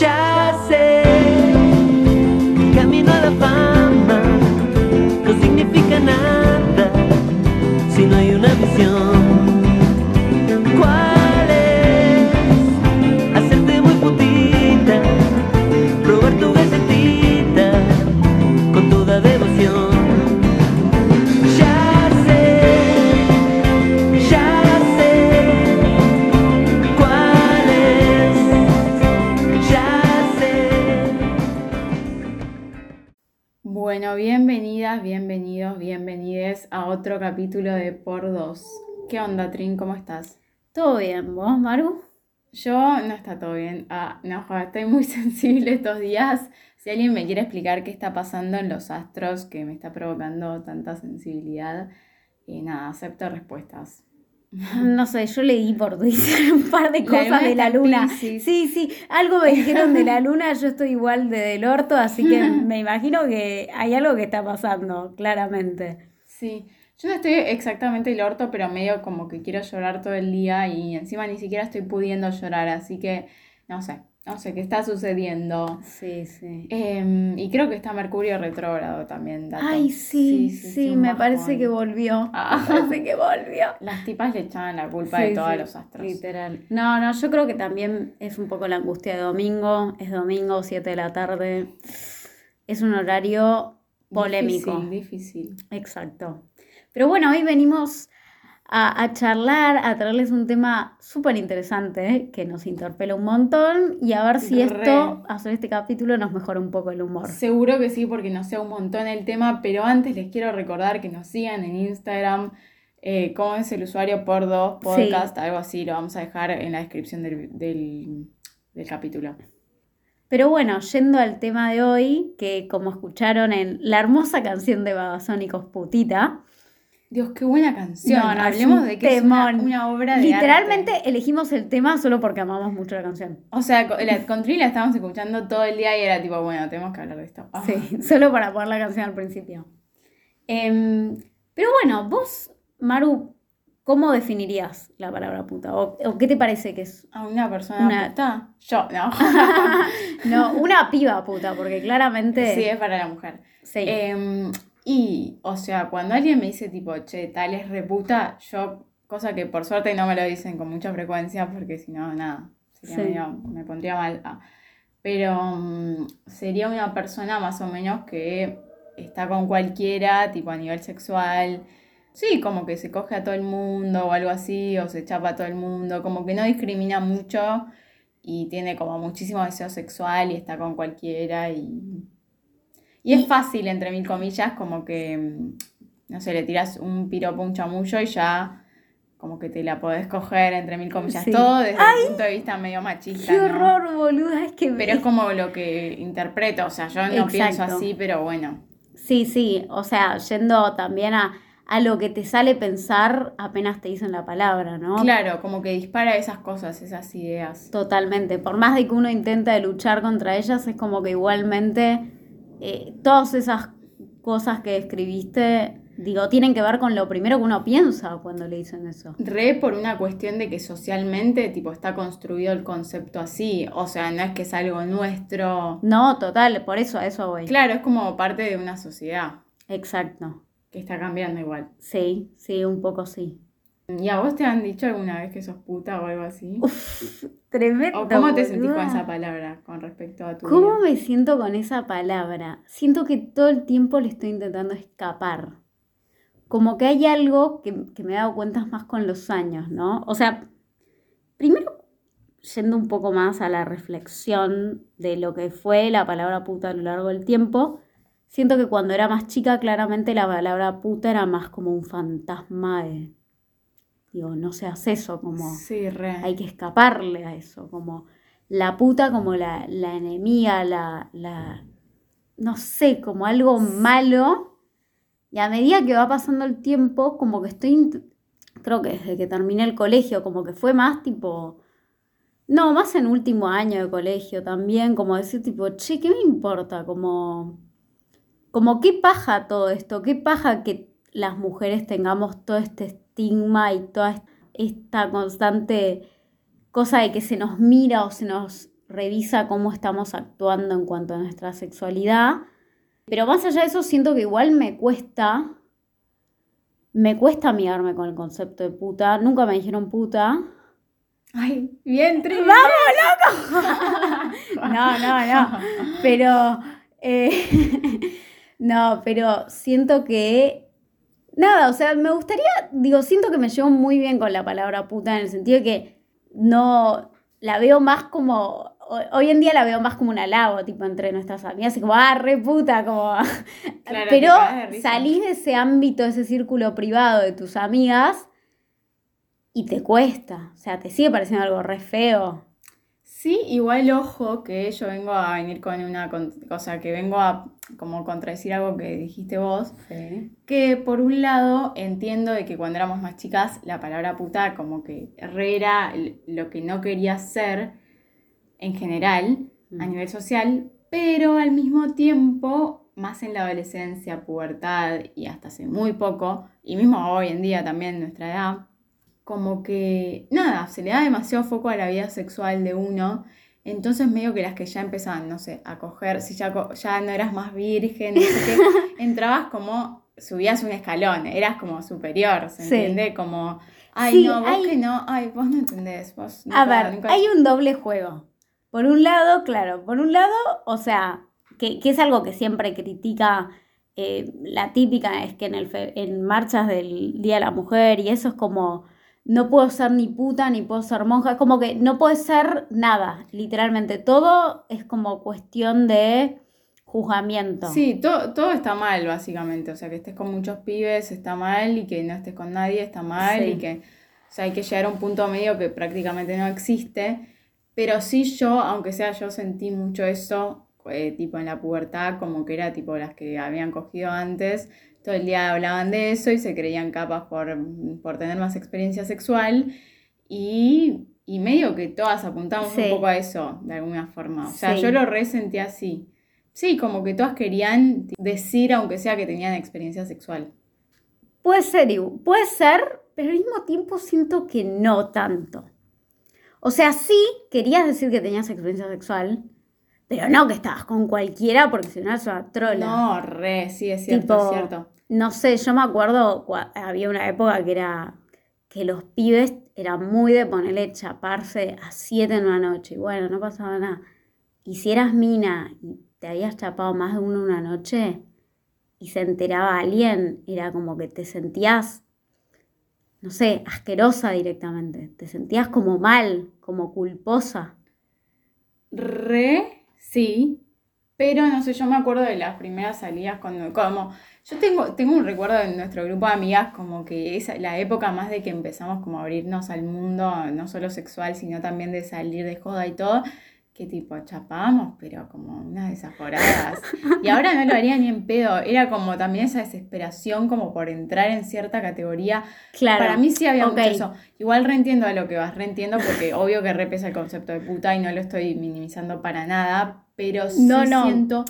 Ya otro capítulo de Por Dos. ¿Qué onda, Trin? ¿Cómo estás? Todo bien, ¿vos, Maru? Yo no está todo bien. Ah, no, estoy muy sensible estos días. Si alguien me quiere explicar qué está pasando en los astros que me está provocando tanta sensibilidad, y nada, acepto respuestas. No sé, yo leí por Twitter un par de cosas de la luna. Sí, sí, algo me dijeron de la luna, yo estoy igual de del orto, así que me imagino que hay algo que está pasando, claramente. Sí, yo no estoy exactamente el orto, pero medio como que quiero llorar todo el día y encima ni siquiera estoy pudiendo llorar, así que no sé, no sé qué está sucediendo. Sí, sí. Em, y creo que está Mercurio retrógrado también, dato. Ay, sí, sí, un me parece que volvió. Ah. Me parece que volvió. Las tipas le echaban la culpa Sí, de todos sí, los astros. Literal. No, no, yo creo que también es un poco la angustia de domingo. Es domingo, 7 de la tarde. Es un horario polémico. Difícil, difícil. Exacto. Pero bueno, hoy venimos a, a charlar, a traerles un tema súper interesante ¿eh? que nos interpela un montón y a ver si Re. esto, hacer este capítulo, nos mejora un poco el humor. Seguro que sí, porque nos sea un montón el tema, pero antes les quiero recordar que nos sigan en Instagram, eh, cómo es el usuario por dos podcast, algo así, lo vamos a dejar en la descripción del, del, del capítulo. Pero bueno, yendo al tema de hoy, que como escucharon en la hermosa canción de Babasónicos Putita, Dios, qué buena canción. No, Hablemos de que es una, una obra de literalmente arte. elegimos el tema solo porque amamos mucho la canción. O sea, con, la, con Trini la estábamos escuchando todo el día y era tipo, bueno, tenemos que hablar de esto. Ah. Sí, solo para poner la canción al principio. Em, pero bueno, vos, Maru, ¿cómo definirías la palabra puta? ¿O, o qué te parece que es? ¿A una persona Una- puta? Yo, no. No, una piba puta, porque claramente... sí, es para la mujer. sí. Em, y, o sea, cuando alguien me dice tipo, che, tal es reputa, yo, cosa que por suerte no me lo dicen con mucha frecuencia, porque si no, nada, sería Sí. medio- me pondría mal. Ah. Pero mm, sería una persona más o menos que está con cualquiera, tipo a nivel sexual. Sí, como que se coge a todo el mundo o algo así, o se chapa a todo el mundo, como que no discrimina mucho y tiene como muchísimo deseo sexual y está con cualquiera y... Y es fácil, entre mil comillas, como que, mm, no sé, le tiras un piropo, un chamullo y ya como que te la podés coger, entre mil comillas. Sí. Todo desde el punto de vista medio machista, ¡Qué ¿no? horror, boluda! Es que... Pero es como lo que interpreto, o sea, yo no pienso así, pero bueno. Sí, sí, o sea, yendo también a, a lo que te sale pensar apenas te dicen la palabra, ¿no? Claro, como que dispara esas cosas, esas ideas. Totalmente. Por más de que uno intente luchar contra ellas, es como que igualmente eh, todas esas cosas que escribiste, digo, tienen que ver con lo primero que uno piensa cuando le dicen eso. Re por una cuestión de que socialmente, tipo, está construido el concepto así. O sea, no es que es algo nuestro. No, total, por eso a eso voy. Claro, es como parte de una sociedad Exacto. que está cambiando igual. Sí, sí, un poco sí. ¿Y a vos te han dicho alguna vez que sos puta o algo así? Tremendo. ¿O cómo te sentís con esa palabra con respecto a tu ¿Cómo vida? me siento con esa palabra? Siento que todo el tiempo le estoy intentando escapar. Como que hay algo que, que me he dado cuenta más con los años, ¿no? O sea, primero, yendo un poco más a la reflexión de lo que fue la palabra puta a lo largo del tiempo, siento que cuando era más chica, claramente la palabra puta era más como un fantasma de. Digo, no seas eso, como Sí, hay que escaparle a eso, como la puta como la, la enemiga, la, la, no sé, como algo malo. Y a medida que va pasando el tiempo, como que estoy, creo que desde que terminé el colegio, como que fue más tipo, no, más en último año de colegio también, como decir tipo, che, ¿qué me importa? Como, como qué paja todo esto, qué paja que las mujeres tengamos todo este estigma y toda est- esta constante cosa de que se nos mira o se nos revisa cómo estamos actuando en cuanto a nuestra sexualidad. Pero más allá de eso, siento que igual me cuesta, me cuesta amigarme con el concepto de puta. Nunca me dijeron puta. Ay, bien, Trini. ¡Vamos, loco! no, no, no. Pero, eh, no, pero siento que, nada, o sea, me gustaría, digo, siento que me llevo muy bien con la palabra puta en el sentido de que no, la veo más como, ho- hoy en día la veo más como un halago, tipo, entre nuestras amigas, y como, ah, re puta, como... Claro, pero de salís de ese ámbito, de ese círculo privado de tus amigas y te cuesta, o sea, te sigue pareciendo algo re feo. Sí, igual ojo que yo vengo a venir con una cosa, que vengo a como contradecir algo que dijiste vos, que por un lado entiendo de que cuando éramos más chicas la palabra puta como que re era lo que no quería ser en general a Mm. nivel social, pero al mismo tiempo, más en la adolescencia, pubertad y hasta hace muy poco, y mismo hoy en día también en nuestra edad, como que nada, se le da demasiado foco a la vida sexual de uno. Entonces medio que las que ya empezaban, no sé, a coger, si ya, ya no eras más virgen, no sé qué, entrabas como, subías un escalón, eras como superior, ¿se Sí. entiende? Como, ay Sí, no, vos hay- que no, ay, vos no entendés, vos A nunca- ver, nunca- hay un doble juego. Por un lado, claro, por un lado, o sea, que, que es algo que siempre critica eh, la típica, es que en, el fe- en marchas del Día de la Mujer y eso es como, no puedo ser ni puta ni puedo ser monja, es como que no puede ser nada, literalmente. Todo es como cuestión de juzgamiento. Sí, todo, todo está mal, básicamente. O sea, que estés con muchos pibes está mal y que no estés con nadie está mal Sí. y que, o sea, hay que llegar a un punto medio que prácticamente no existe. Pero sí yo, aunque sea yo, sentí mucho eso, eh, tipo en la pubertad, como que era tipo las que habían cogido antes. Todo el día hablaban de eso y se creían capas por, por tener más experiencia sexual. Y, y medio que todas apuntamos Sí. un poco a eso, de alguna forma. O sea, Sí. yo lo resentí así. Sí, como que todas querían decir, aunque sea que tenían experiencia sexual. Puede ser, puede ser, pero al mismo tiempo siento que no tanto. O sea, sí querías decir que tenías experiencia sexual, pero no que estabas con cualquiera porque si no eres una trola. No, re, sí, es cierto, Tipo, es cierto. No sé, yo me acuerdo, había una época que era que los pibes eran muy de ponerle chaparse a siete en una noche. Y bueno, no pasaba nada. Y si eras mina y te habías chapado más de uno en una noche y se enteraba alguien, era como que te sentías, no sé, asquerosa directamente. Te sentías como mal, como culposa. Re, sí, pero no sé, yo me acuerdo de las primeras salidas cuando, como, yo tengo, tengo un recuerdo de nuestro grupo de amigas como que es la época más de que empezamos como a abrirnos al mundo, no solo sexual, sino también de salir de joda y todo, que tipo chapábamos, pero como unas desaforadas. Y ahora no lo haría ni en pedo, era como también esa desesperación como por entrar en cierta categoría Claro. para mí sí había ok. mucho eso. Igual reentiendo a lo que vas, reentiendo porque obvio que repesa el concepto de puta y no lo estoy minimizando para nada, pero sí No, no. siento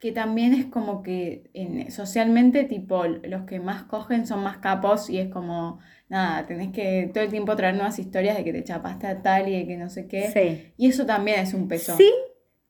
que también es como que en- socialmente, tipo, los que más cogen son más capos y es como, nada, tenés que todo el tiempo traer nuevas historias de que te chapaste a tal y de que no sé qué. Sí. Y eso también es un peso. Sí,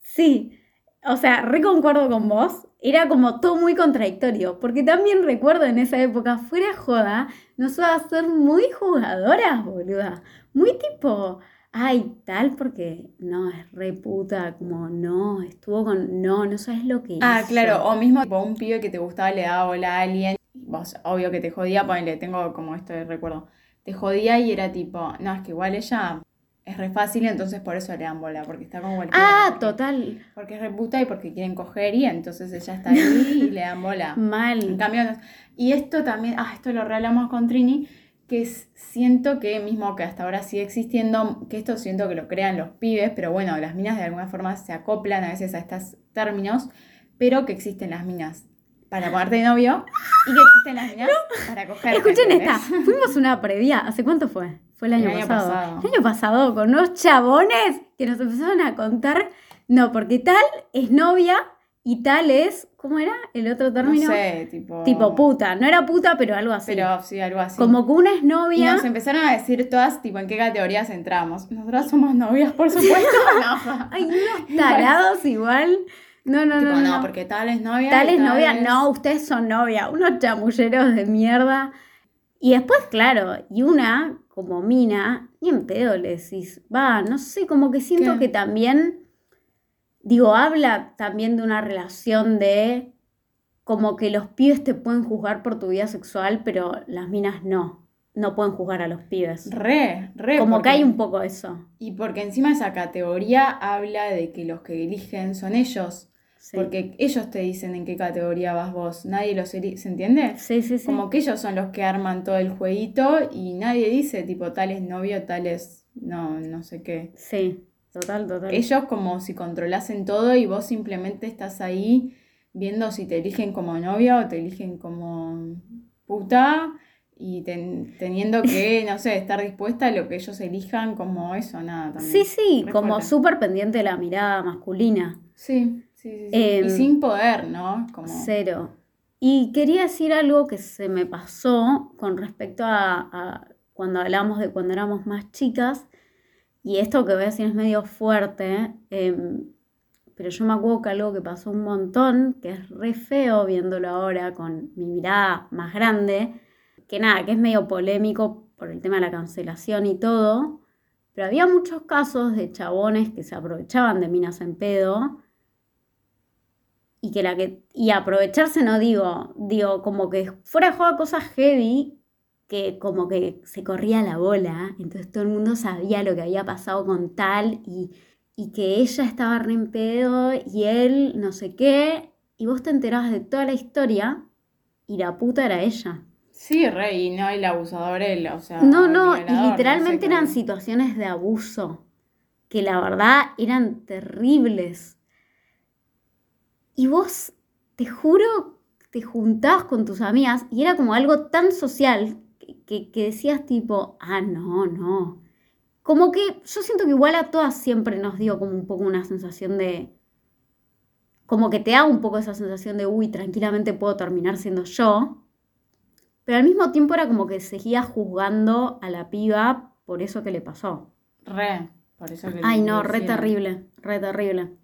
sí. O sea, re concuerdo con vos. Era como todo muy contradictorio. Porque también recuerdo en esa época, fuera joda, nos iba a ser muy jugadoras, boluda. Muy tipo, ay, tal, porque no, es re puta. Como, no, estuvo con. No, no sabes lo que Ah, hizo. claro, o mismo tipo un pibe que te gustaba le daba bola a alguien, vos, obvio que te jodía, ponele, tengo como esto de recuerdo, te jodía y era tipo, no, es que igual ella es re fácil, entonces por eso le dan bola, porque está con cualquiera. Ah, porque- total. Porque es re puta y porque quieren coger y entonces ella está ahí y le dan bola. En Mal. cambio, no- y esto también, ah, esto lo rehablamos con Trini, que es- siento que mismo que hasta ahora sigue existiendo, que esto siento que lo crean los pibes, pero bueno, las minas de alguna forma se acoplan a veces a estos términos, pero que existen las minas para ponerte de novio y que existen las minas para coger. Escuchen esta. Fuimos una previa. ¿Hace cuánto fue? Fue el año, El año pasado. pasado. El año pasado, con unos chabones que nos empezaron a contar. No, porque tal es novia y tal es ¿Cómo era el otro No término? sé, tipo. Tipo puta. No era puta, pero algo así. Pero sí, algo así. Como que una es Y novia. nos empezaron a decir todas, tipo, en qué categorías entramos. Nosotras somos novias, por supuesto. no. Ay, unos tarados igual. No, no, Tipo, no, no, no. porque tal es novia. Tal es novia, es- no, ustedes son novia, unos chamulleros de mierda. Y después, claro, y una, como mina, ni en pedo le decís, va, no sé, como que siento ¿Qué? que también, digo, habla también de una relación de como que los pibes te pueden juzgar por tu vida sexual, pero las minas no, no pueden juzgar a los pibes. Re, re. Como porque- que hay un poco eso. Y porque encima esa categoría habla de que los que eligen son ellos. Sí. Porque ellos te dicen en qué categoría vas vos. Nadie los ¿se entiende? sí, sí, sí. Como que ellos son los que arman todo el jueguito y nadie dice, tipo, tal es novio, tal es. No, no sé qué. Sí, total, total. Ellos como si controlasen todo y vos simplemente estás ahí viendo si te eligen como novia o te eligen como puta y ten- teniendo que, no sé, estar dispuesta a lo que ellos elijan como eso, nada también. Sí, sí, como súper pendiente de la mirada masculina. Sí, sí, sí. sí. Em, y sin poder, ¿no? Como... Cero. Y quería decir algo que se me pasó con respecto a, a cuando hablamos de cuando éramos más chicas. Y esto que voy a decir es medio fuerte, em, pero yo me acuerdo que algo que pasó un montón, que es re feo viéndolo ahora con mi mirada más grande, que nada, que es medio polémico por el tema de la cancelación y todo, pero había muchos casos de chabones que se aprovechaban de minas en pedo y que la que y aprovecharse no digo digo como que fuera de juego cosas heavy que como que se corría la bola entonces todo el mundo sabía lo que había pasado con tal y, y que ella estaba re en pedo y él no sé qué y vos te enterabas de toda la historia y la puta era ella. Sí, re, y no el abusador él, o sea. no no y no literalmente sé eran situaciones de abuso que la verdad eran terribles y vos, te juro, te juntabas con tus amigas y era como algo tan social que, que- que decías tipo, ah, no, no. Como que yo siento que igual a todas siempre nos dio como un poco una sensación de, como que te da un poco esa sensación de, uy, tranquilamente puedo terminar siendo yo. Pero al mismo tiempo era como que seguía juzgando a la piba por eso que le pasó. Re, por eso que Ay, le no, re hicieron. terrible, re terrible.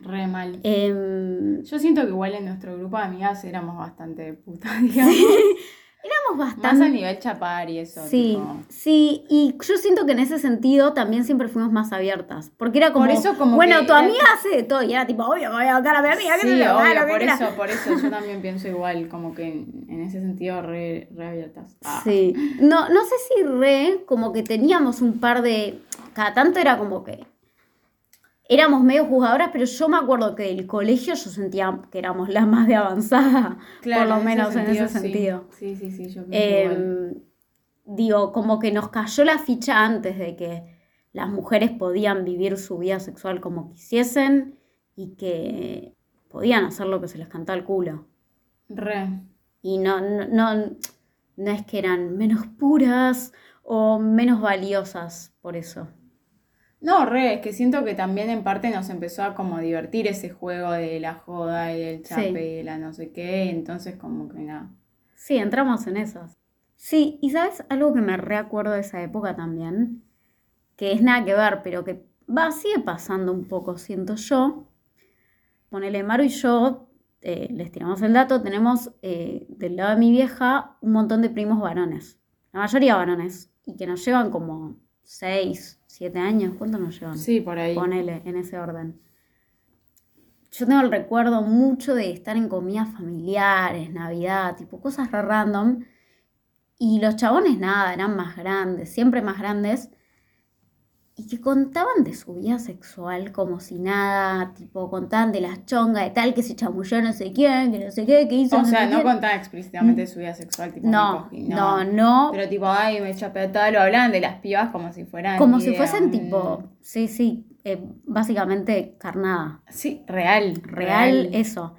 Re mal. Em, Yo siento que igual en nuestro grupo de amigas éramos bastante putas, digamos. éramos Más bastante... a nivel chapar y eso. Sí, tipo. sí, y yo siento que en ese sentido también siempre fuimos más abiertas, porque era como, Por eso como bueno, que tu era- amiga hace de todo, y era tipo, obvio, me voy a bancar a mi amiga, que Sí, haga, obvio, lo que por eso, por eso yo también pienso igual, como que en, en ese sentido re, re abiertas. Ah. Sí, no, no sé si re, como que teníamos un par de, cada tanto era como que éramos medio jugadoras, pero yo me acuerdo que del colegio yo sentía que éramos las más de avanzada, Claro, por lo en ese menos en ese sí. sentido. Sí, sí, sí, yo. Em, digo, como que nos cayó la ficha antes de que las mujeres podían vivir su vida sexual como quisiesen y que podían hacer lo que se les cantaba el culo. Re. Y no, no, no, no es que eran menos puras o menos valiosas por eso. No, re, es que siento que también en parte nos empezó a como divertir ese juego de la joda y del chape Sí. y de la no sé qué, entonces como que nada. Sí, entramos en esas. Sí, y sabes algo que me reacuerdo de esa época también, que es nada que ver, pero que va, sigue pasando un poco, siento yo. Ponele, Maru y yo, eh, les tiramos el dato, tenemos eh, del lado de mi vieja un montón de primos varones, la mayoría varones, y que nos llevan como 6, 7 años, ¿cuánto nos llevan? Sí, por ahí. Ponele, en ese orden. Yo tengo el recuerdo mucho de estar en comidas familiares, Navidad, tipo cosas re random. Y los chabones nada, eran más grandes, siempre más grandes. Y que contaban de su vida sexual como si nada, tipo contaban de las chongas de tal que se chamulló no sé quién, que no sé qué, que hizo O no sea, sé no quién. contaba explícitamente su vida sexual, tipo No, no, no. Pero tipo, ay, me chapé tal, lo hablaban de las pibas como si fueran. Como si fuesen un- tipo, sí, sí, eh, básicamente carnada. Sí, real. real eso.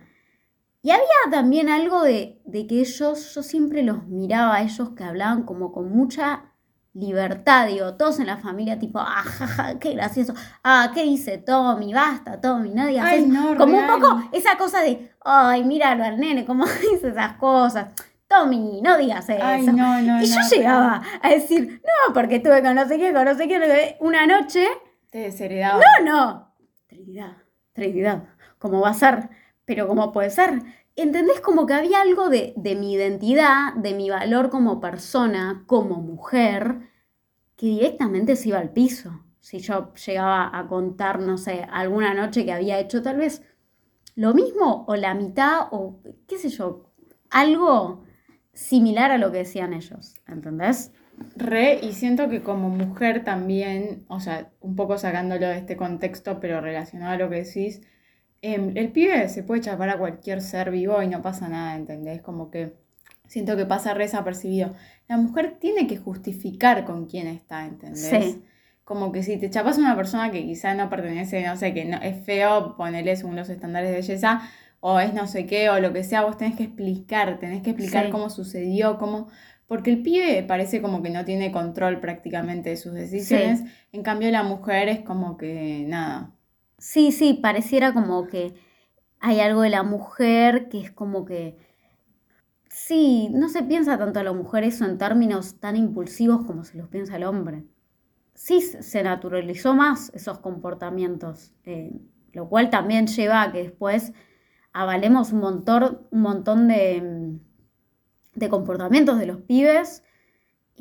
Y había también algo de, de que ellos, yo siempre los miraba a ellos que hablaban como con mucha libertad, digo, todos en la familia, tipo, ah, jaja, qué gracioso, ah, ¿qué dice Tommy? Basta, Tommy, no digas Ay, eso. no, Como real. un poco esa cosa de, ay, míralo al nene, cómo dice esas cosas. Tommy, no digas eso. Ay, no, no, y yo llegaba a decir, no, porque estuve con no sé qué, con no sé qué, no sé qué, una noche, Te desheredaba. no, no, Trinidad, Trinidad, ¿cómo va a ser? Pero ¿cómo puede ser? ¿Entendés? Como que había algo de, de mi identidad, de mi valor como persona, como mujer, que directamente se iba al piso. Si yo llegaba a contar, no sé, alguna noche que había hecho tal vez lo mismo o la mitad o qué sé yo, algo similar a lo que decían ellos, ¿entendés? Re, y siento que como mujer también, o sea, un poco sacándolo de este contexto, pero relacionado a lo que decís, em, el pibe se puede chapar a cualquier ser vivo y no pasa nada, ¿entendés? Como que siento que pasa re desapercibido. La mujer tiene que justificar con quién está, ¿entendés? Sí. Como que si te chapas a una persona que quizá no pertenece, no sé, que no, es feo, ponele según los estándares de belleza, o es no sé qué, o lo que sea, vos tenés que explicar, tenés que explicar Sí. cómo sucedió, cómo... Porque el pibe parece como que no tiene control prácticamente de sus decisiones, en cambio la mujer es como que nada. Sí, sí, pareciera como que hay algo de la mujer que es como que... Sí, no se piensa tanto a la mujer eso en términos tan impulsivos como se los piensa el hombre. Sí, se naturalizó más esos comportamientos, eh, lo cual también lleva a que después avalemos un montón, un montón de, mm, de comportamientos de los pibes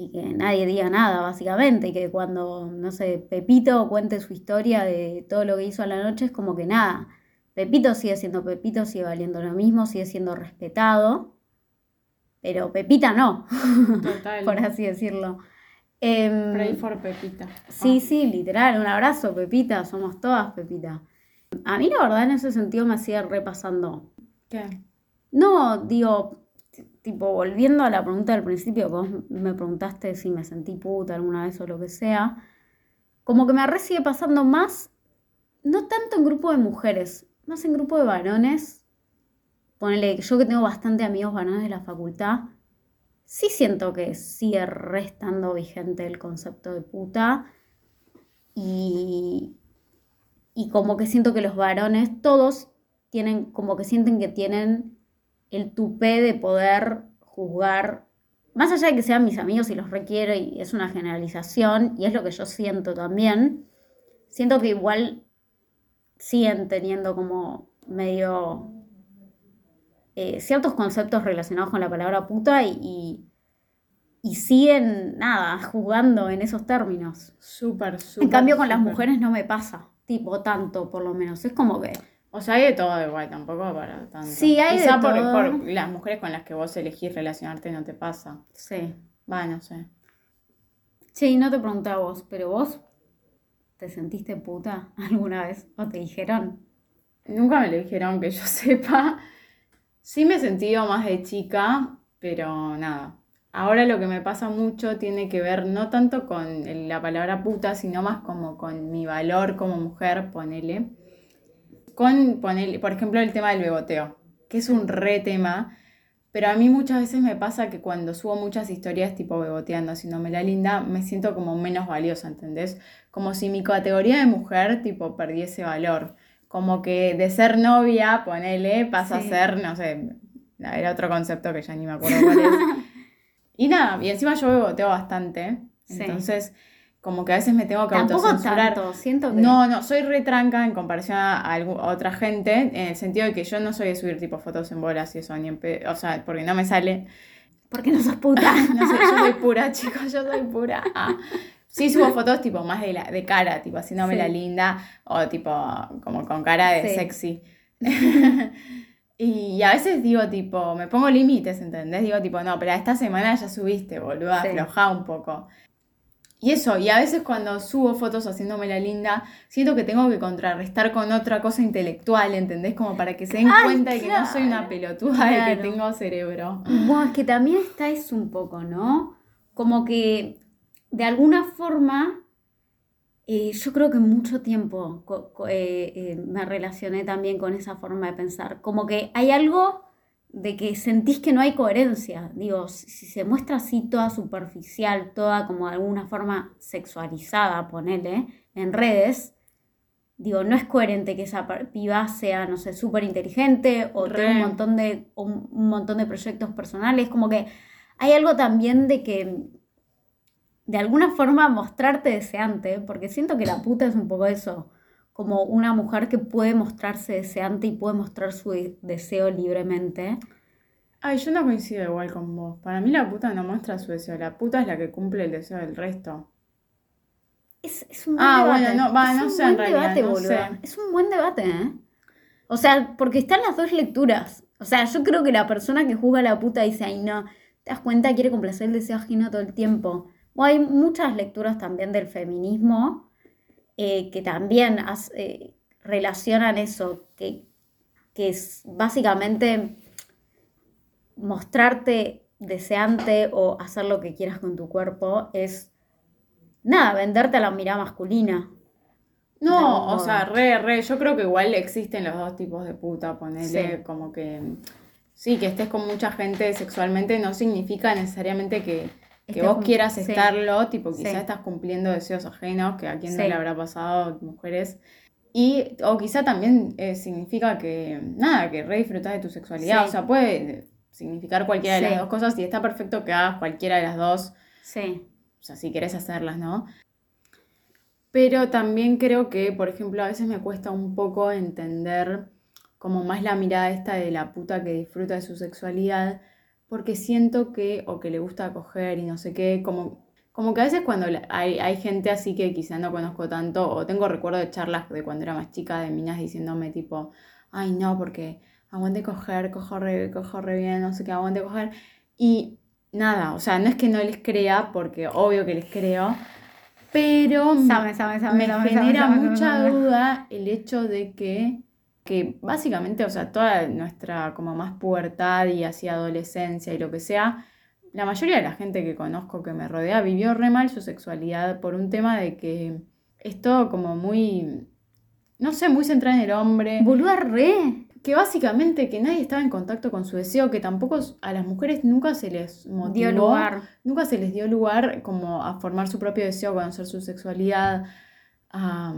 y que nadie diga nada, básicamente, y que cuando, no sé, Pepito cuente su historia de todo lo que hizo a la noche, es como que nada, Pepito sigue siendo Pepito, sigue valiendo lo mismo, sigue siendo respetado, pero Pepita no, Total. por así decirlo. Em, Pray for Pepita. Sí, sí, literal, un abrazo, Pepita, somos todas Pepita. A mí la verdad en ese sentido me sigue repasando. ¿Qué? No, digo, tipo, volviendo a la pregunta del principio, que vos me preguntaste si me sentí puta alguna vez o lo que sea, como que me re sigue pasando más, no tanto en grupo de mujeres, más en grupo de varones. Ponele, yo que tengo bastante amigos varones de la facultad, sí siento que sigue re estando vigente el concepto de puta. Y, y como que siento que los varones, todos tienen, como que sienten que tienen el tupé de poder juzgar, más allá de que sean mis amigos y los requiero y es una generalización y es lo que yo siento también, siento que igual siguen teniendo como medio eh, ciertos conceptos relacionados con la palabra puta y, y, y siguen, nada, jugando en esos términos. Súper, súper. En cambio con las mujeres no me pasa, tipo tanto por lo menos, es como que... O sea, hay de todo igual, tampoco para tanto. Sí, hay de Quizá por, todo. por las mujeres con las que vos elegís relacionarte no te pasa. Sí. Va, no sé. Sí, no te pregunté a vos, pero vos te sentiste puta alguna vez o te dijeron. Nunca me lo dijeron que yo sepa. Sí me he sentido más de chica, pero nada. Ahora lo que me pasa mucho tiene que ver no tanto con la palabra puta, sino más como con mi valor como mujer, ponele. Con, ponele, por ejemplo, el tema del beboteo, que es un re tema, pero a mí muchas veces me pasa que cuando subo muchas historias tipo beboteando, haciéndome la linda, me siento como menos valiosa, ¿entendés? Como si mi categoría de mujer tipo perdiese valor. Como que de ser novia, ponele, pasa a ser, no sé, era otro concepto que ya ni me acuerdo cuál es. Y nada, y encima yo beboteo bastante, Sí. entonces como que a veces me tengo que Tampoco autocensurar. tanto, siento que. No, no, soy retranca en comparación a, otra gente, en el sentido de que yo no soy de subir tipo fotos en bolas y eso, ni en pe- o sea, porque no me sale. Porque no sos puta. No sé, yo soy pura, chicos, yo soy pura. Ah. Sí subo fotos tipo más de, la, de cara, tipo haciéndome Sí. la linda, o tipo como con cara de Sí. sexy. y a veces digo tipo, me pongo límites, ¿entendés? Digo tipo, no, pero esta semana ya subiste, boluda, Sí. aflojá un poco. Y eso, y a veces cuando subo fotos haciéndome la linda, siento que tengo que contrarrestar con otra cosa intelectual, ¿entendés? Como para que se den Ay, cuenta de que no soy una claro. pelotuda de que tengo cerebro. Bueno, es que también está eso un poco, ¿no? Como que de alguna forma, eh, yo creo que mucho tiempo eh, eh, me relacioné también con esa forma de pensar. Como que hay algo de que sentís que no hay coherencia. Digo, si, se muestra así toda superficial, toda como de alguna forma sexualizada, ponele, en redes, digo, no es coherente que esa piba sea, no sé, súper inteligente o Re. tenga un montón, de, un, un montón de proyectos personales. Como que hay algo también de que, de alguna forma, mostrarte deseante, porque siento que la puta es un poco eso, como una mujer que puede mostrarse deseante y puede mostrar su de- deseo libremente. Ay, yo no coincido igual con vos. Para mí la puta no muestra su deseo. La puta es la que cumple el deseo del resto. Es, es un buen Ah, debate. bueno, no, va, es no un sé, buen en realidad, debate, no sé. Es un buen debate, ¿eh? O sea, porque están las dos lecturas. O sea, yo creo que la persona que juzga a la puta dice, ay, no, te das cuenta, quiere complacer el deseo ajeno todo el tiempo. O hay muchas lecturas también del feminismo eh, que también eh, relacionan eso, que, que es básicamente mostrarte deseante o hacer lo que quieras con tu cuerpo es nada, venderte a la mirada masculina. No, o modo. sea, re, re, yo creo que igual existen los dos tipos de puta, ponele Sí. como que sí, que estés con mucha gente sexualmente no significa necesariamente que, que vos quieras sí. estarlo, tipo quizá Sí. estás cumpliendo deseos ajenos, que a quien no Sí. le habrá pasado, mujeres. Y, o quizá también eh, significa que, nada, que re disfrutás de tu sexualidad, o sea, puede significar cualquiera de las dos cosas y está perfecto que hagas cualquiera de las dos Sí, o sea, si querés hacerlas, ¿no? Pero también creo que, por ejemplo, a veces me cuesta un poco entender como más la mirada esta de la puta que disfruta de su sexualidad, porque siento que, o que le gusta coger y no sé qué, como, como que a veces cuando hay, hay gente así que quizá no conozco tanto, o tengo recuerdo de charlas de cuando era más chica de minas diciéndome tipo, ay no, porque aguante coger, cojo re, cojo re bien, no sé qué, aguante coger. Y nada, o sea, no es que no les crea, porque obvio que les creo, pero Sabe, sabe, sabe, me genera mucha duda el hecho de que, que básicamente, o sea, toda nuestra como más pubertad y así adolescencia y lo que sea, la mayoría de la gente que conozco que me rodea vivió re mal su sexualidad por un tema de que es todo como muy, no sé, muy centrado en el hombre Boluda re. que básicamente que nadie estaba en contacto con su deseo, que tampoco a las mujeres nunca se les motivó, Dio lugar. nunca se les dio lugar como a formar su propio deseo, a conocer su sexualidad, a-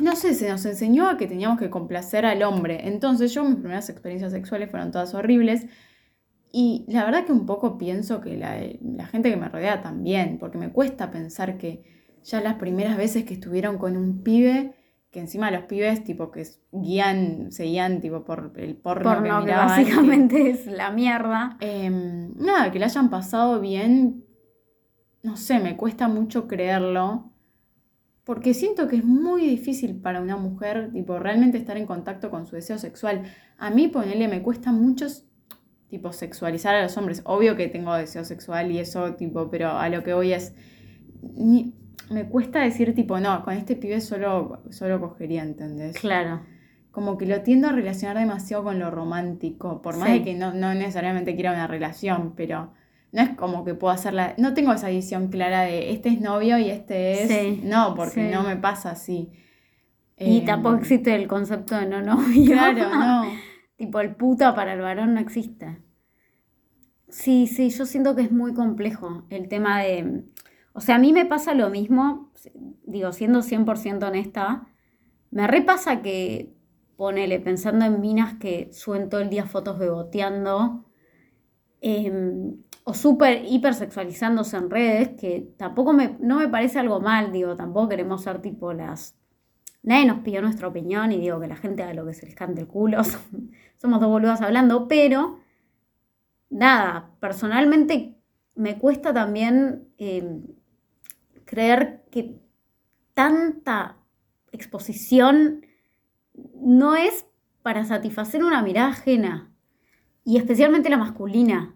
no sé, se nos enseñó a que teníamos que complacer al hombre. Entonces yo mis primeras experiencias sexuales fueron todas horribles y la verdad que un poco pienso que la, la gente que me rodea también, porque me cuesta pensar que ya las primeras veces que estuvieron con un pibe, que encima los pibes tipo que guían, se guían tipo por el porno, Porno que que miraban, que- básicamente es la mierda. Em, nada, que le hayan pasado bien, no sé, me cuesta mucho creerlo, porque siento que es muy difícil para una mujer, tipo, realmente estar en contacto con su deseo sexual. A mí, ponele, me cuesta mucho, tipo, sexualizar a los hombres. Obvio que tengo deseo sexual y eso, tipo, pero a lo que voy es, ni- me cuesta decir, tipo, no, con este pibe solo, solo cogería, ¿entendés? Claro. como que lo tiendo a relacionar demasiado con lo romántico, por más Sí. de que no, no necesariamente quiera una relación, pero no es como que puedo hacerla, no tengo esa visión clara de este es novio y este es, Sí, no, porque sí. no me pasa así. Y Em, tampoco existe el concepto de no novio. Claro, no. tipo, el puta para el varón no existe. Sí, sí, yo siento que es muy complejo el tema de... O sea, a mí me pasa lo mismo, digo, siendo 100% honesta, me repasa que, ponele, pensando en minas que suben todo el día fotos beboteando, em, o súper hipersexualizándose en redes, que tampoco me, no me parece algo mal, digo, tampoco queremos ser tipo las... Nadie nos pidió nuestra opinión y digo que la gente haga lo que se les cante el culo, somos dos boludas hablando, pero nada, personalmente me cuesta también eh, creer que tanta exposición no es para satisfacer una mirada ajena y especialmente la masculina.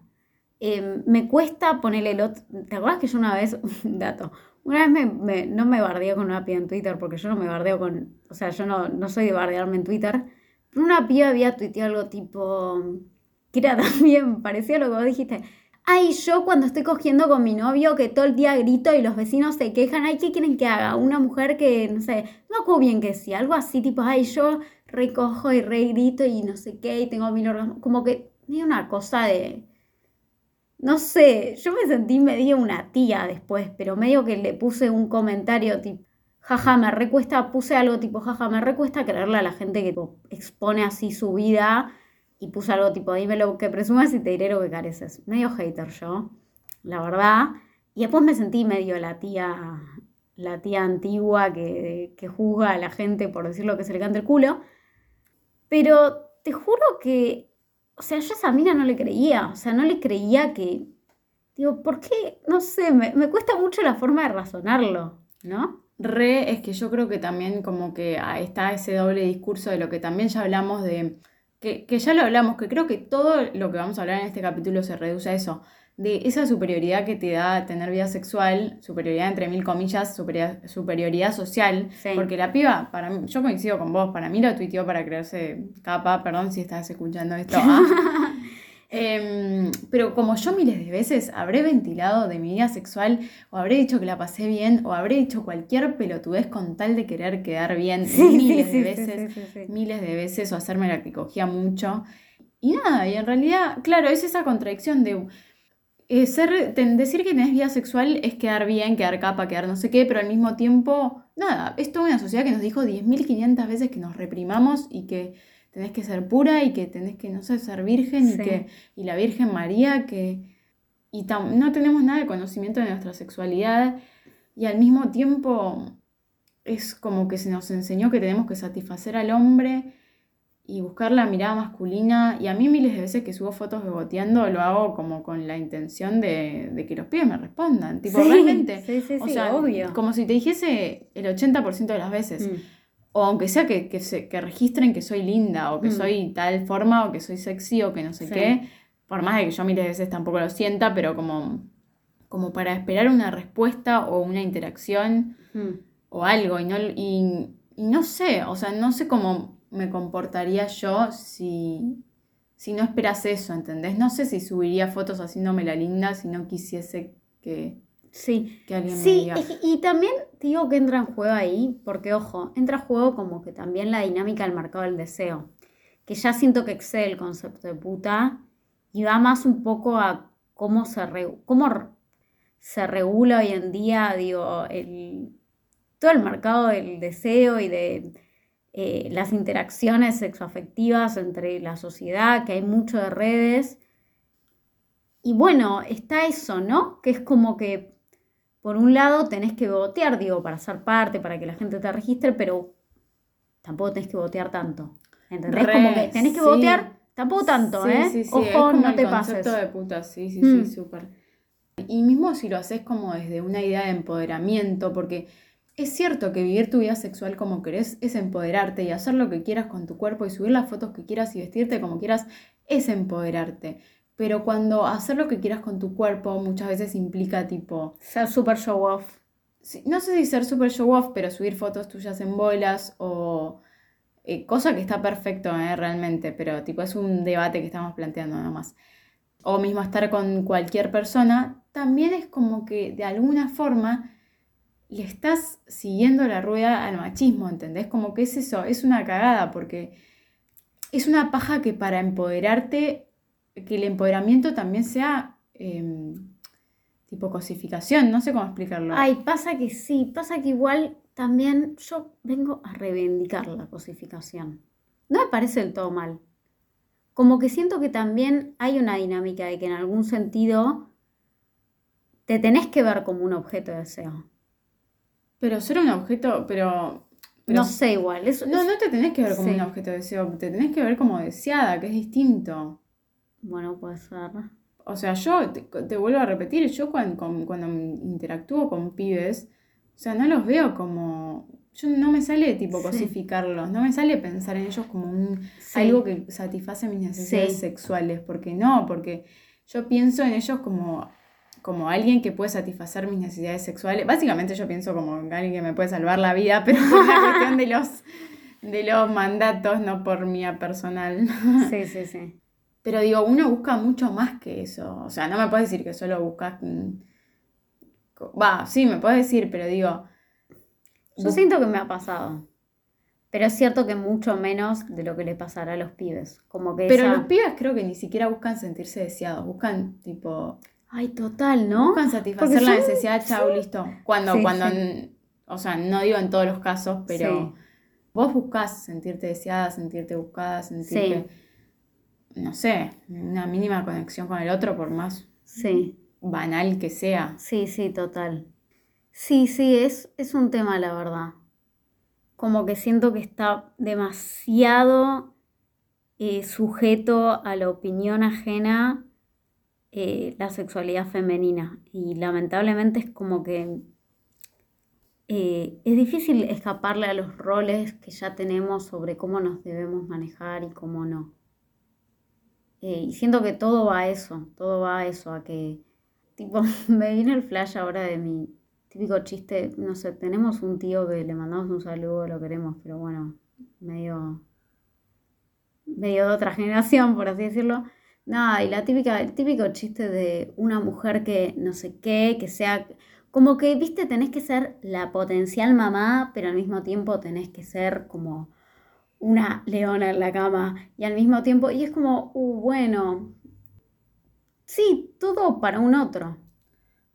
Eh, me cuesta ponerle el otro. ¿Te acuerdas que yo una vez, un dato, una vez me, no me bardeé con una piba en Twitter porque yo no me bardeo con. O sea, yo no, no soy de bardearme en Twitter. Pero una piba había tuiteado algo tipo. que era también, parecía lo que vos dijiste. Ay, yo cuando estoy cogiendo con mi novio que todo el día grito y los vecinos se quejan, ay, ¿qué quieren que haga? Una mujer que, no sé, no acuerdo que sí, algo así, tipo, ay, yo recojo y re grito y no sé qué, y tengo mil orgasmos. Como que medio una cosa de, no sé, yo me sentí medio una tía después, pero medio que le puse un comentario tipo, jaja, me recuesta, puse algo tipo, jaja, me recuesta creerle a la gente que expone así su vida y puse algo tipo, dime lo que presumas y te diré lo que careces. Medio hater yo, la verdad. Y después me sentí medio la tía, la tía antigua que, que juzga a la gente por decir lo que se le canta el culo. Pero te juro que, o sea, yo a esa mina no le creía, o sea, no le creía que, digo, ¿por qué? No sé, me, me cuesta mucho la forma de razonarlo, ¿no? Re, es que yo creo que también como que está ese doble discurso de lo que también ya hablamos de, que, que ya lo hablamos, que creo que todo lo que vamos a hablar en este capítulo se reduce a eso, de esa superioridad que te da tener vida sexual, superioridad entre mil comillas, superioridad, superioridad social, Sí. porque la piba, para mí, yo coincido con vos, para mí lo tuiteó para creerse capa, perdón si estás escuchando esto. ah. Em, pero como yo miles de veces habré ventilado de mi vida sexual, o habré dicho que la pasé bien, o habré dicho cualquier pelotudez con tal de querer quedar bien miles de veces, miles de veces, o hacerme la que cogía mucho. Y nada, y en realidad, claro, es esa contradicción de eh, ser, ten- decir que tenés vida sexual es quedar bien, quedar capa, quedar no sé qué, pero al mismo tiempo, nada, es toda una sociedad que nos dijo 10.500 veces que nos reprimamos y que tenés que ser pura y que tenés que, no sé, ser virgen y que y la Virgen María que y tam- no tenemos nada de conocimiento de nuestra sexualidad y al mismo tiempo es como que se nos enseñó que tenemos que satisfacer al hombre y buscar la mirada masculina. Y a mí miles de veces que subo fotos beboteando lo hago como con la intención de, de que los pibes me respondan. Tipo, Sí, realmente. sí, sí, o sea, obvio. como si te dijese el 80% de las veces. Mm. O aunque sea que, que, se- que registren que soy linda, o que Mm. soy tal forma, o que soy sexy, o que no sé qué. Por más de que yo miles de veces tampoco lo sienta, pero como, como para esperar una respuesta o una interacción Mm. o algo. Y no, y, y no sé, o sea, no sé cómo me comportaría yo si, si no esperas eso, ¿entendés? No sé si subiría fotos haciéndome la linda si no quisiese que, Sí, que alguien me sí, diga. es que- y también te digo que entra en juego ahí, porque ojo, entra en juego como que también la dinámica del mercado del deseo, que ya siento que excede el concepto de puta y va más un poco a cómo se, re- cómo se regula hoy en día, digo, el, todo el mercado del deseo y de eh, las interacciones sexoafectivas entre la sociedad, que hay mucho de redes. Y bueno, está eso, ¿no? Que es como que por un lado tenés que botear, digo, para ser parte, para que la gente te registre, pero tampoco tenés que botear tanto. ¿Entendés? Re, como que tenés que sí. botear, tampoco tanto, Sí, ¿eh? sí, sí, es Ojo, como no el te pases. de puta, sí, sí, Mm. sí, súper. Y mismo si lo haces como desde una idea de empoderamiento, porque es cierto que vivir tu vida sexual como querés es empoderarte y hacer lo que quieras con tu cuerpo y subir las fotos que quieras y vestirte como quieras es empoderarte. Pero cuando hacer lo que quieras con tu cuerpo muchas veces implica tipo, Ser super show off. no sé si ser super show off, pero subir fotos tuyas en bolas o eh, cosa que está perfecto eh, realmente, pero tipo es un debate que estamos planteando nada más. O mismo estar con cualquier persona, también es como que de alguna forma le estás siguiendo la rueda al machismo, ¿entendés? Como que es eso, es una cagada, porque es una paja que para empoderarte, que el empoderamiento también sea em, tipo cosificación, no sé cómo explicarlo. Ay, pasa que sí, pasa que igual también yo vengo a reivindicar la cosificación. No me parece del todo mal. Como que siento que también hay una dinámica de que en algún sentido te tenés que ver como un objeto de deseo. Pero ser un objeto, pero... pero no sé igual. Es, No, no te tenés que ver como Sí. un objeto de deseo, te tenés que ver como deseada, que es distinto. Bueno, puede ser. O sea, yo te, te vuelvo a repetir, yo cuando, cuando interactúo con pibes, o sea, no los veo como... Yo no me sale tipo Sí. cosificarlos, no me sale pensar en ellos como un, Sí. algo que satisface mis necesidades sexuales, porque no, porque yo pienso en ellos como, como alguien que puede satisfacer mis necesidades sexuales. Básicamente yo pienso como alguien que me puede salvar la vida, pero por la cuestión de los, de los mandatos, no por mía personal. Sí, sí, sí. Pero digo, uno busca mucho más que eso. O sea, no me puedes decir que solo buscas... mm, Va, sí, me puedes decir, pero digo... Yo bus- siento que me ha pasado. Pero es cierto que mucho menos de lo que le pasará a los pibes. Como que Pero esa- los pibes creo que ni siquiera buscan sentirse deseados, buscan tipo Ay, total, ¿no? buscan satisfacer la necesidad, chau, listo. Cuando, Sí, cuando, sí. o sea, no digo en todos los casos, pero Sí. vos buscas sentirte deseada, sentirte buscada, sentirte, no sé, una mínima conexión con el otro, por más Sí, banal que sea. sí, sí, total. Sí, sí, es, es un tema, la verdad. Como que siento que está demasiado eh, sujeto a la opinión ajena eh, la sexualidad femenina. Y lamentablemente es como que eh, es difícil escaparle a los roles que ya tenemos sobre cómo nos debemos manejar y cómo no. Eh, y siento que todo va a eso, todo va a eso, a que, tipo, me viene el flash ahora de mi típico chiste, no sé, tenemos un tío que le mandamos un saludo, lo queremos, pero bueno, medio, medio de otra generación, por así decirlo. Nada, y la típica, el típico chiste de una mujer que no sé qué, que sea, como que, viste, tenés que ser la potencial mamá, pero al mismo tiempo tenés que ser como una leona en la cama y al mismo tiempo, y es como, uh, bueno, sí, todo para un otro.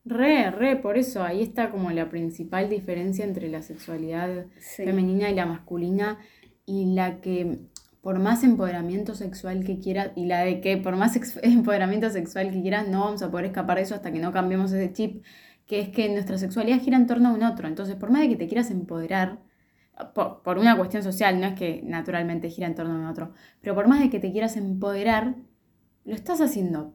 Re, re, por eso ahí está como la principal diferencia entre la sexualidad Sí. femenina y la masculina y la que por más empoderamiento sexual que quieras y la de que por más empoderamiento sexual que quieras no vamos a poder escapar de eso hasta que no cambiemos ese chip que es que nuestra sexualidad gira en torno a un otro. Entonces por más de que te quieras empoderar por, por una cuestión social no es que naturalmente gira en torno a un otro pero por más de que te quieras empoderar lo estás haciendo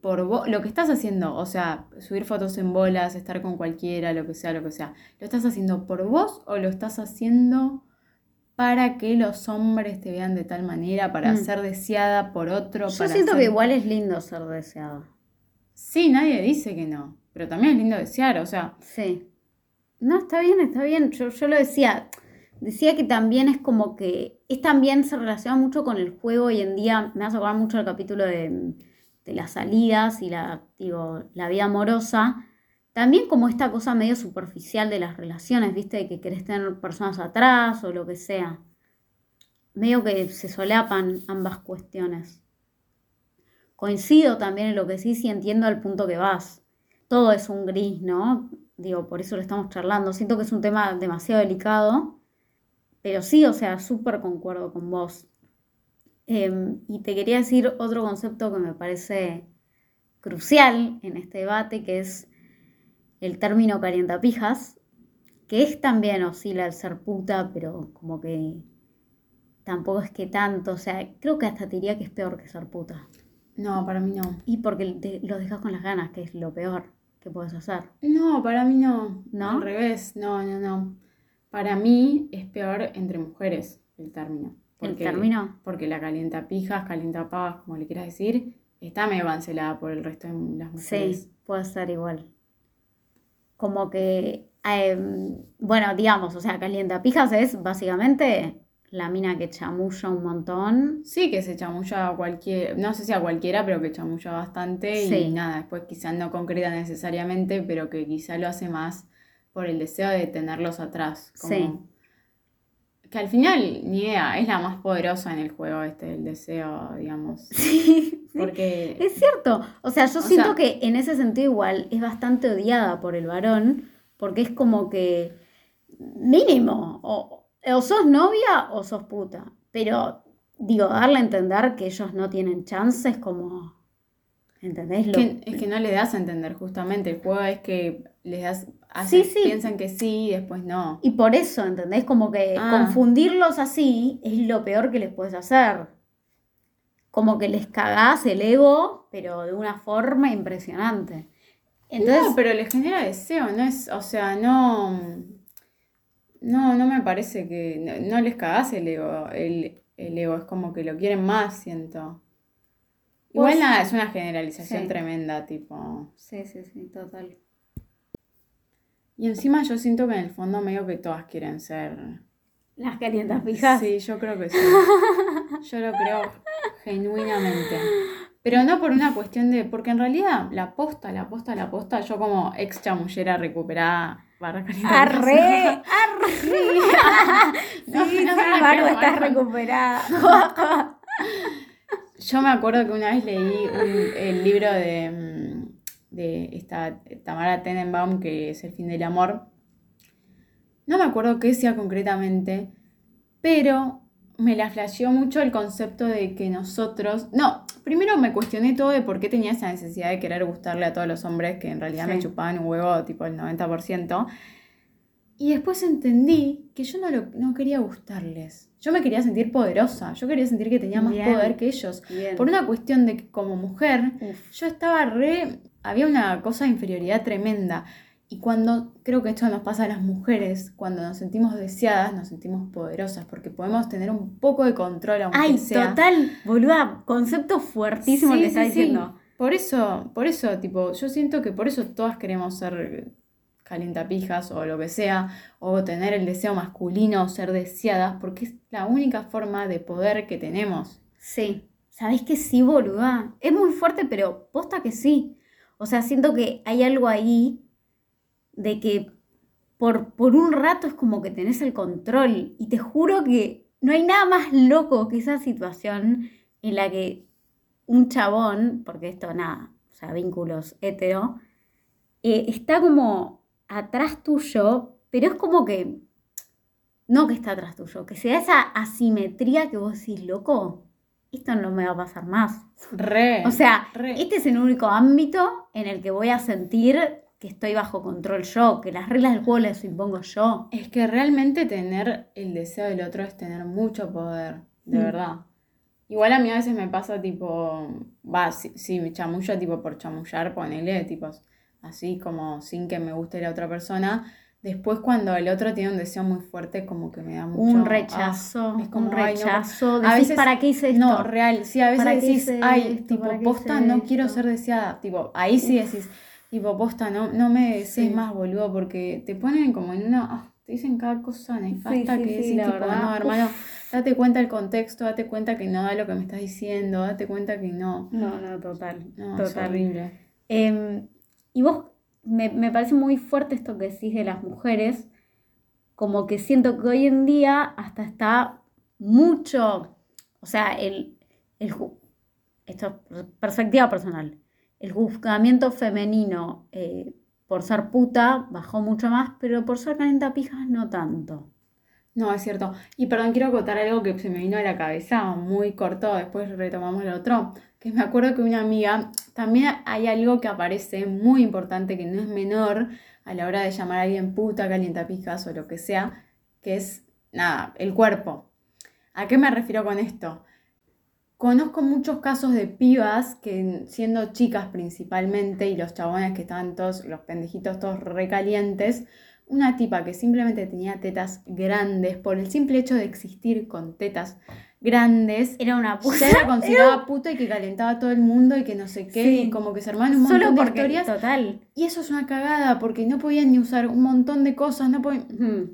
por vos, lo que estás haciendo, o sea, subir fotos en bolas, estar con cualquiera, lo que sea, lo que sea, ¿lo estás haciendo por vos o lo estás haciendo para que los hombres te vean de tal manera, para Mm. ser deseada por otro? Yo para siento ser- que igual es lindo ser deseado. Sí, nadie dice que no, pero también es lindo desear, o sea, Sí. No, está bien, está bien. Yo, yo lo decía. Decía que también es como que. Es también se relaciona mucho con el juego hoy en día. Me hace acordar mucho el capítulo de, de las salidas y la, digo, la vida amorosa. También como esta cosa medio superficial de las relaciones, ¿viste? De que querés tener personas atrás o lo que sea. Medio que se solapan ambas cuestiones. Coincido también en lo que sí, sí entiendo al punto que vas. Todo es un gris, ¿no? Digo, por eso lo estamos charlando. Siento que es un tema demasiado delicado, pero sí, o sea, súper concuerdo con vos. Em, y te quería decir otro concepto que me parece crucial en este debate, que es el término calientapijas, que es también oscila el ser puta, pero como que tampoco es que tanto, o sea, creo que hasta te diría que es peor que ser puta. no, para mí no. Y porque te, los dejas con las ganas, que es lo peor que puedes hacer. No, para mí no. ¿No? Al revés, no, no, no. Para mí es peor entre mujeres el término. ¿El término? Porque la calienta pijas, calienta como le quieras decir, está medio cancelada por el resto de las mujeres. Sí, puede ser igual. Como que, em, bueno, digamos, o sea, calientapijas es básicamente la mina que chamulla un montón. Sí, que se chamulla a cualquier, no sé si a cualquiera, pero que chamulla bastante y nada, después quizás no concreta necesariamente, pero que quizá lo hace más por el deseo de tenerlos atrás. Como Sí. Que al final, ni idea, es la más poderosa en el juego este, el deseo, digamos. Sí, Porque es cierto. O sea, yo O siento sea- que en ese sentido igual es bastante odiada por el varón, porque es como que mínimo, o, o sos novia o sos puta. Pero, digo, darle a entender que ellos no tienen chances como... ¿Entendés? Lo- que- es que no le das a entender justamente, el juego es que les das, hacen- sí. piensan que sí y después no. Y por eso, ¿entendés? Como que Ah. confundirlos así es lo peor que les puedes hacer. Como que les cagás el ego, pero de una forma impresionante. Entonces, no, pero les genera deseo, no es, o sea, no, no, no me parece que, no, no les cagás el ego, el, el ego, es como que lo quieren más, siento. Igual nada, es una generalización Sí. tremenda, tipo. sí, sí, sí, total. Y encima yo siento que en el fondo medio que todas quieren ser. Las calientas fijas. Sí, yo creo que sí. Yo lo creo genuinamente. Pero no por una cuestión de. Porque en realidad la posta, la posta, la posta, yo como ex chamullera recuperada barra ¡Arre! ¡Arre! sí, No, sí, no estás recuperada. Yo me acuerdo que una vez leí un- el libro de, mm, de esta Tamara Tenenbaum, que es El fin del amor. No me acuerdo qué decía concretamente, pero me la flasheó mucho el concepto de que nosotros... No, primero me cuestioné todo de por qué tenía esa necesidad de querer gustarle a todos los hombres que en realidad me chupaban un huevo tipo el 90%. Y después entendí que yo no, lo- no quería gustarles. Yo me quería sentir poderosa. Yo quería sentir que tenía más Bien. poder que ellos. Bien. Por una cuestión de que como mujer, Uf. yo estaba re. Había una cosa de inferioridad tremenda. Y cuando, creo que esto nos pasa a las mujeres, cuando nos sentimos deseadas, nos sentimos poderosas, porque podemos tener un poco de control, aunque Ay, sea. total, boluda, concepto fuertísimo Sí, que está sí, sí. diciendo. Por eso, por eso, tipo, yo siento que por eso todas queremos ser calientapijas o lo que sea, o tener el deseo masculino, o ser deseadas, porque es la única forma de poder que tenemos. Sí, ¿sabés que sí, boluda? Es muy fuerte, pero posta que sí. O sea, siento que hay algo ahí de que por, por un rato es como que tenés el control. Y te juro que no hay nada más loco que esa situación en la que un chabón, porque esto nada, o sea, vínculos hetero, eh, está como atrás tuyo, pero es como que, no que está atrás tuyo, que se da esa asimetría que vos decís, loco, esto no me va a pasar más. Re. O sea, re. este es el único ámbito en el que voy a sentir que estoy bajo control yo, que las reglas del juego las impongo yo. Es que realmente tener el deseo del otro es tener mucho poder, de Mm. verdad. Igual a mí a veces me pasa tipo, va, si, si me chamullo tipo por chamullar, ponele, tipo, así como sin que me guste la otra persona. Después cuando el otro tiene un deseo muy fuerte, como que me da mucho... un ah, rechazo, es como, un ay, no, rechazo. a veces- ¿para qué hice esto? No, real, sí, a ¿Para veces decís, ay, esto? tipo, ¿Para qué posta, no quiero ser deseada. Tipo, ahí sí decís, tipo, posta, no, no me desees Sí. más, boludo, porque te ponen como en una, ah, te dicen cada cosa nefasta sí, que sí, decís, la tipo, verdad. no, Uf. hermano, date cuenta del contexto, date cuenta que no da lo que me estás diciendo, date cuenta que no. No, no, total. No, es total. horrible. Em, y vos, me, me parece muy fuerte esto que decís de las mujeres, como que siento que hoy en día hasta está mucho, o sea, el, el esto es perspectiva personal, el juzgamiento femenino eh, por ser puta bajó mucho más, pero por ser pijas no tanto. No, es cierto. Y perdón, quiero acotar algo que se me vino a la cabeza muy corto, después retomamos lo otro. Que me acuerdo que una amiga, también hay algo que aparece muy importante, que no es menor a la hora de llamar a alguien puta, calientapijas o lo que sea, que es, nada, el cuerpo. ¿A qué me refiero con esto? Conozco muchos casos de pibas que siendo chicas principalmente y los chabones que estaban todos, los pendejitos todos recalientes, una tipa que simplemente tenía tetas grandes por el simple hecho de existir con tetas grandes, Era una puta. ya era considerada puta y que calentaba a todo el mundo y que no sé qué, Sí. y como que se armaban un montón Solo de porque, historias. total. Y eso es una cagada porque no podían ni usar un montón de cosas, no podían... Ujú.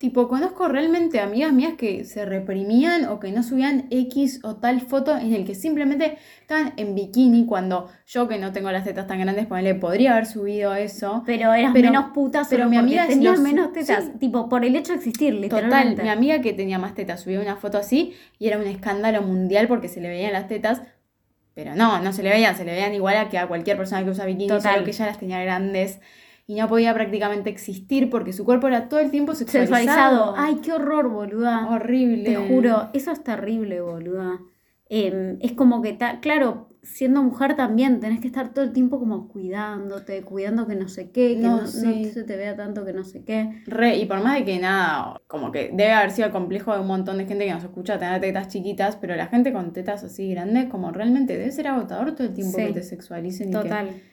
Tipo, conozco realmente amigas mías que se reprimían o que no subían X o tal foto en el que simplemente estaban en bikini cuando yo que no tengo las tetas tan grandes, ponele, podría haber subido eso. Pero eras Pero- menos puta pero mi amiga es tenías los- menos tetas. sí. Tipo, por el hecho de existir, Total, literalmente. mi amiga que tenía más tetas subía una foto así y era un escándalo mundial porque se le veían las tetas. Pero no, no se le veían, se le veían igual a que a cualquier persona que usa bikini, Total. solo que ella las tenía grandes y no podía prácticamente existir porque su cuerpo era todo el tiempo sexualizado. Sexualizado. Ay, qué horror, boluda. horrible. Te juro, eso es terrible, boluda. Em, es como que, ta- claro, siendo mujer también tenés que estar todo el tiempo como cuidándote, cuidando que no sé qué, que No, no, no sí. se te vea tanto que no sé qué. Re, y por más de que nada, como que debe haber sido complejo de un montón de gente que nos escucha tener tetas chiquitas, pero la gente con tetas así grandes, como realmente debe ser agotador todo el tiempo Sí. que te sexualicen y que-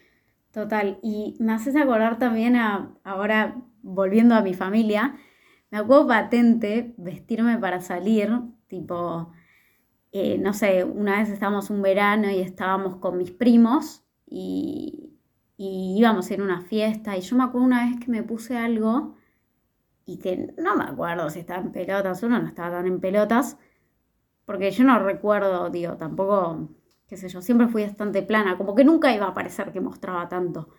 Total. Y me haces acordar también a, ahora volviendo a mi familia, me acuerdo patente vestirme para salir, tipo, eh, no sé, una vez estábamos un verano y estábamos con mis primos y, y íbamos a ir a una fiesta y yo me acuerdo una vez que me puse algo y que no me acuerdo si estaba en pelotas, uno no estaba tan en pelotas, porque yo no recuerdo, digo, tampoco, qué sé yo, siempre fui bastante plana, como que nunca iba a parecer que mostraba tanto.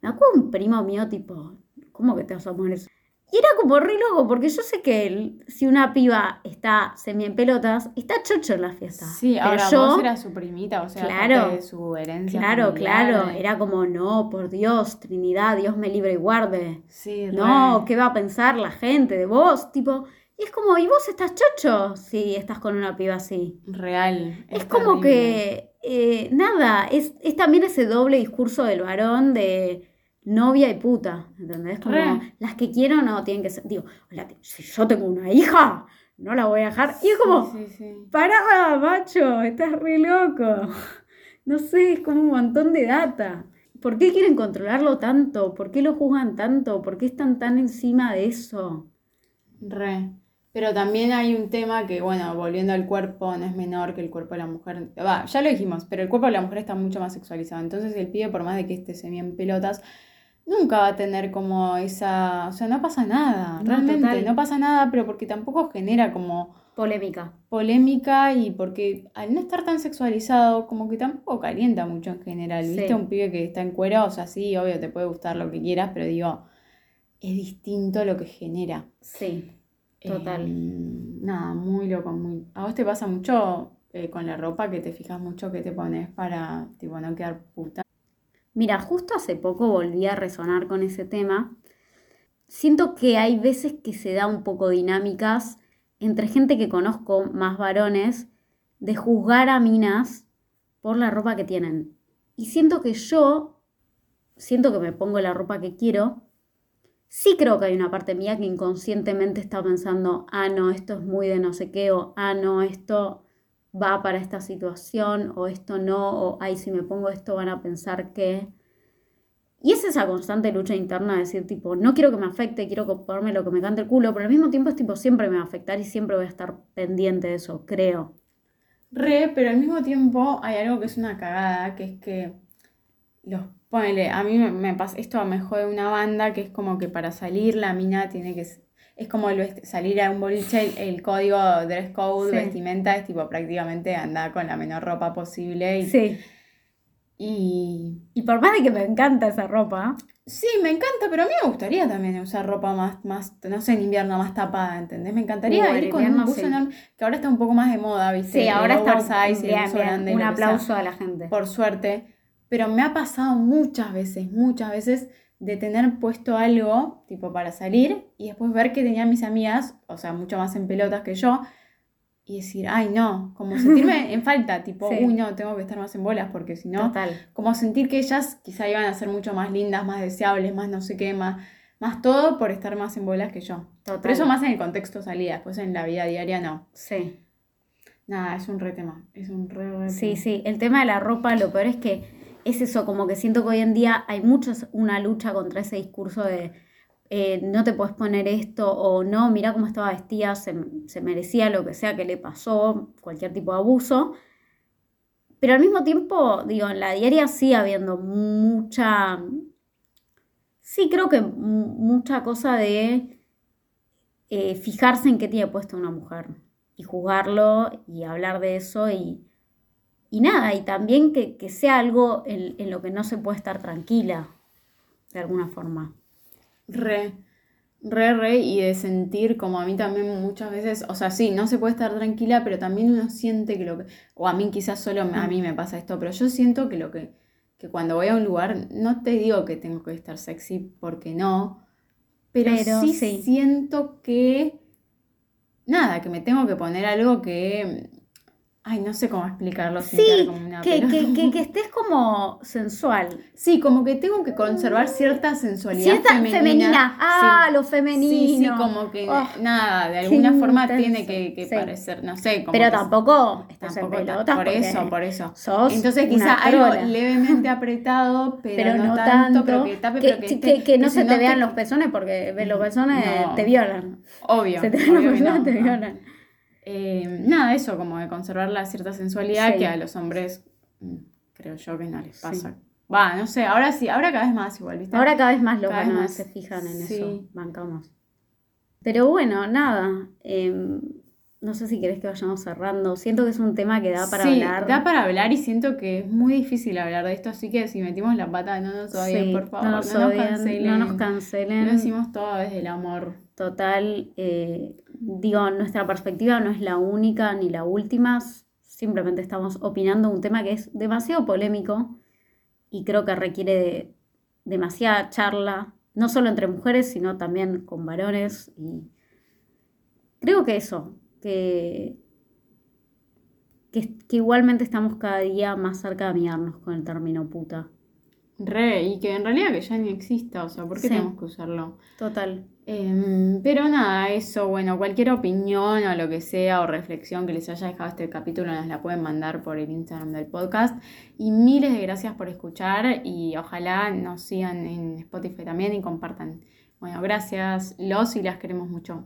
Me acuerdo un primo mío, tipo, ¿cómo que te vas a poner eso? Y era como re loco, porque yo sé que si una piba está semi en pelotas, está chocho en la fiesta. Sí, Pero ahora yo, vos eras su primita, o sea, Claro. parte de su herencia. claro, familiar. claro, era como, no, por Dios, Trinidad, Dios me libre y guarde. Sí, No, re. ¿qué va a pensar la gente de vos? Tipo, es como, ¿y vos estás chocho si estás con una piba así? Real. Es como que, eh, nada, es, es también ese doble discurso del varón de novia y puta, ¿entendés? Como Re. las que quiero no tienen que ser, digo, si yo tengo una hija, no la voy a dejar. Y es como, Sí, sí, sí. pará, macho, estás re loco. No sé, es como un montón de data. ¿Por qué quieren controlarlo tanto? ¿Por qué lo juzgan tanto? ¿Por qué están tan encima de eso? Re. Pero también hay un tema que, bueno, volviendo al cuerpo, no es menor que el cuerpo de la mujer. Va, ya lo dijimos, pero el cuerpo de la mujer está mucho más sexualizado. Entonces el pibe, por más de que esté semi en pelotas, nunca va a tener como esa. O sea, no pasa nada. No, realmente, total. no pasa nada, pero porque tampoco genera como Polémica. polémica y porque al no estar tan sexualizado, como que tampoco calienta mucho en general. ¿Viste? Un pibe que está en cuero, o sea, sí, obvio, te puede gustar lo que quieras, pero digo, es distinto lo que genera. Sí, total. Eh, nada, muy loco, muy... ¿A vos te pasa mucho eh, con la ropa que te fijas mucho que te pones para, tipo, no quedar puta? Mira, justo hace poco volví a resonar con ese tema. Siento que hay veces que se da un poco dinámicas entre gente que conozco, más varones, de juzgar a minas por la ropa que tienen. Y siento que yo, siento que me pongo la ropa que quiero, sí creo que hay una parte mía que inconscientemente está pensando, ah, no, esto es muy de no sé qué, o ah, no, esto va para esta situación, o esto no, o ay, si me pongo esto van a pensar que... Y es esa constante lucha interna de decir, tipo, no quiero que me afecte, quiero ponerme lo que me cante el culo, pero al mismo tiempo es tipo, siempre me va a afectar y siempre voy a estar pendiente de eso, creo. Re, pero al mismo tiempo hay algo que es una cagada, que es que los ponele, a mí me, me pasa, esto me jode una banda que es como que para salir la mina tiene que es como el salir a un boliche, el, el código dress code, Sí. vestimenta es tipo prácticamente andar con la menor ropa posible y, Sí. y Y por más de que me encanta esa ropa, sí, me encanta, pero a mí me gustaría también usar ropa más, más, no sé, en invierno más tapada, ¿entendés? Me encantaría en ir con un invierno buzo sí. enorme, que ahora está un poco más de moda, ¿viste? sí, El ahora está bien, buzo bien. grande un aplauso a la gente. por suerte, pero me ha pasado muchas veces, muchas veces de tener puesto algo tipo para salir y después ver que tenían mis amigas, o sea, mucho más en pelotas que yo, y decir, ay no, como sentirme en falta, tipo, Sí. uy no, tengo que estar más en bolas porque si no, Total. como sentir que ellas quizá iban a ser mucho más lindas, más deseables, más no sé qué, más, más todo por estar más en bolas que yo. Total. Pero eso más en el contexto salida, después en la vida diaria no. Sí. Nada, es un re tema, es un re, re Sí, tema. sí, el tema de la ropa, lo peor es que es eso, como que siento que hoy en día hay muchos una lucha contra ese discurso de eh, no te puedes poner esto o no, mira cómo estaba vestida, se, se merecía lo que sea que le pasó, cualquier tipo de abuso. Pero al mismo tiempo, digo, en la diaria sigue habiendo mucha, sí creo que mu- mucha cosa de eh, fijarse en qué tiene puesto una mujer y juzgarlo y hablar de eso y, y nada, y también que, que sea algo en, en lo que no se puede estar tranquila, de alguna forma. Re, re, re, y de sentir como a mí también muchas veces, o sea, sí, no se puede estar tranquila, pero también uno siente que lo que, o a mí quizás solo me- a mí me pasa esto, pero yo siento que lo que, que cuando voy a un lugar, no te digo que tengo que estar sexy, porque no, pero, Pero sí, sí. siento que, nada, que me tengo que poner algo que, ay, no sé cómo explicarlo sin Sí, como una que, que, que, que estés como sensual. Sí, como que tengo que conservar cierta sensualidad Cierta femenina. femenina. Ah, Sí. lo femenino. Sí, sí, como que Oh, nada, de alguna forma intenso. tiene que, que Sí. parecer, no sé, como Pero tampoco estás tampoco en pelotas por eso, por eso. sos Entonces quizá algo levemente apretado, pero, pero no, no tanto, pero que tape, que, pero que, que- esté- que no se te vean los pezones porque los pezones No. te violan. Obvio, Se te los pezones no, te violan. Eh, nada, eso, como de conservar la cierta sensualidad Sí. que a los hombres mm, creo yo que no les pasa. Va, no sé, ahora sí, ahora cada vez más igual, ¿viste? Ahora cada vez más los varones más. se fijan en Sí. eso, bancamos. Pero bueno, nada. eh, no sé si querés que vayamos cerrando. Siento que es un tema que da para sí, hablar. da para hablar y siento que es muy difícil hablar de esto, así que si metimos la pata, no nos odien, por favor, no no nos cancelen. no nos cancelen. Lo decimos todo desde el amor. Total, eh, digo, nuestra perspectiva no es la única ni la última, simplemente estamos opinando un tema que es demasiado polémico y creo que requiere de demasiada charla, no solo entre mujeres, sino también con varones y creo que eso, que, que, que igualmente estamos cada día más cerca de amigarnos con el término puta. Re, y que en realidad que ya ni exista, o sea, ¿por qué Sí. tenemos que usarlo? Total. Em, pero nada, eso, bueno, cualquier opinión o lo que sea o reflexión que les haya dejado este capítulo nos la pueden mandar por el Instagram del podcast. Y miles de gracias por escuchar y ojalá nos sigan en Spotify también y compartan. Bueno, gracias, los y las queremos mucho.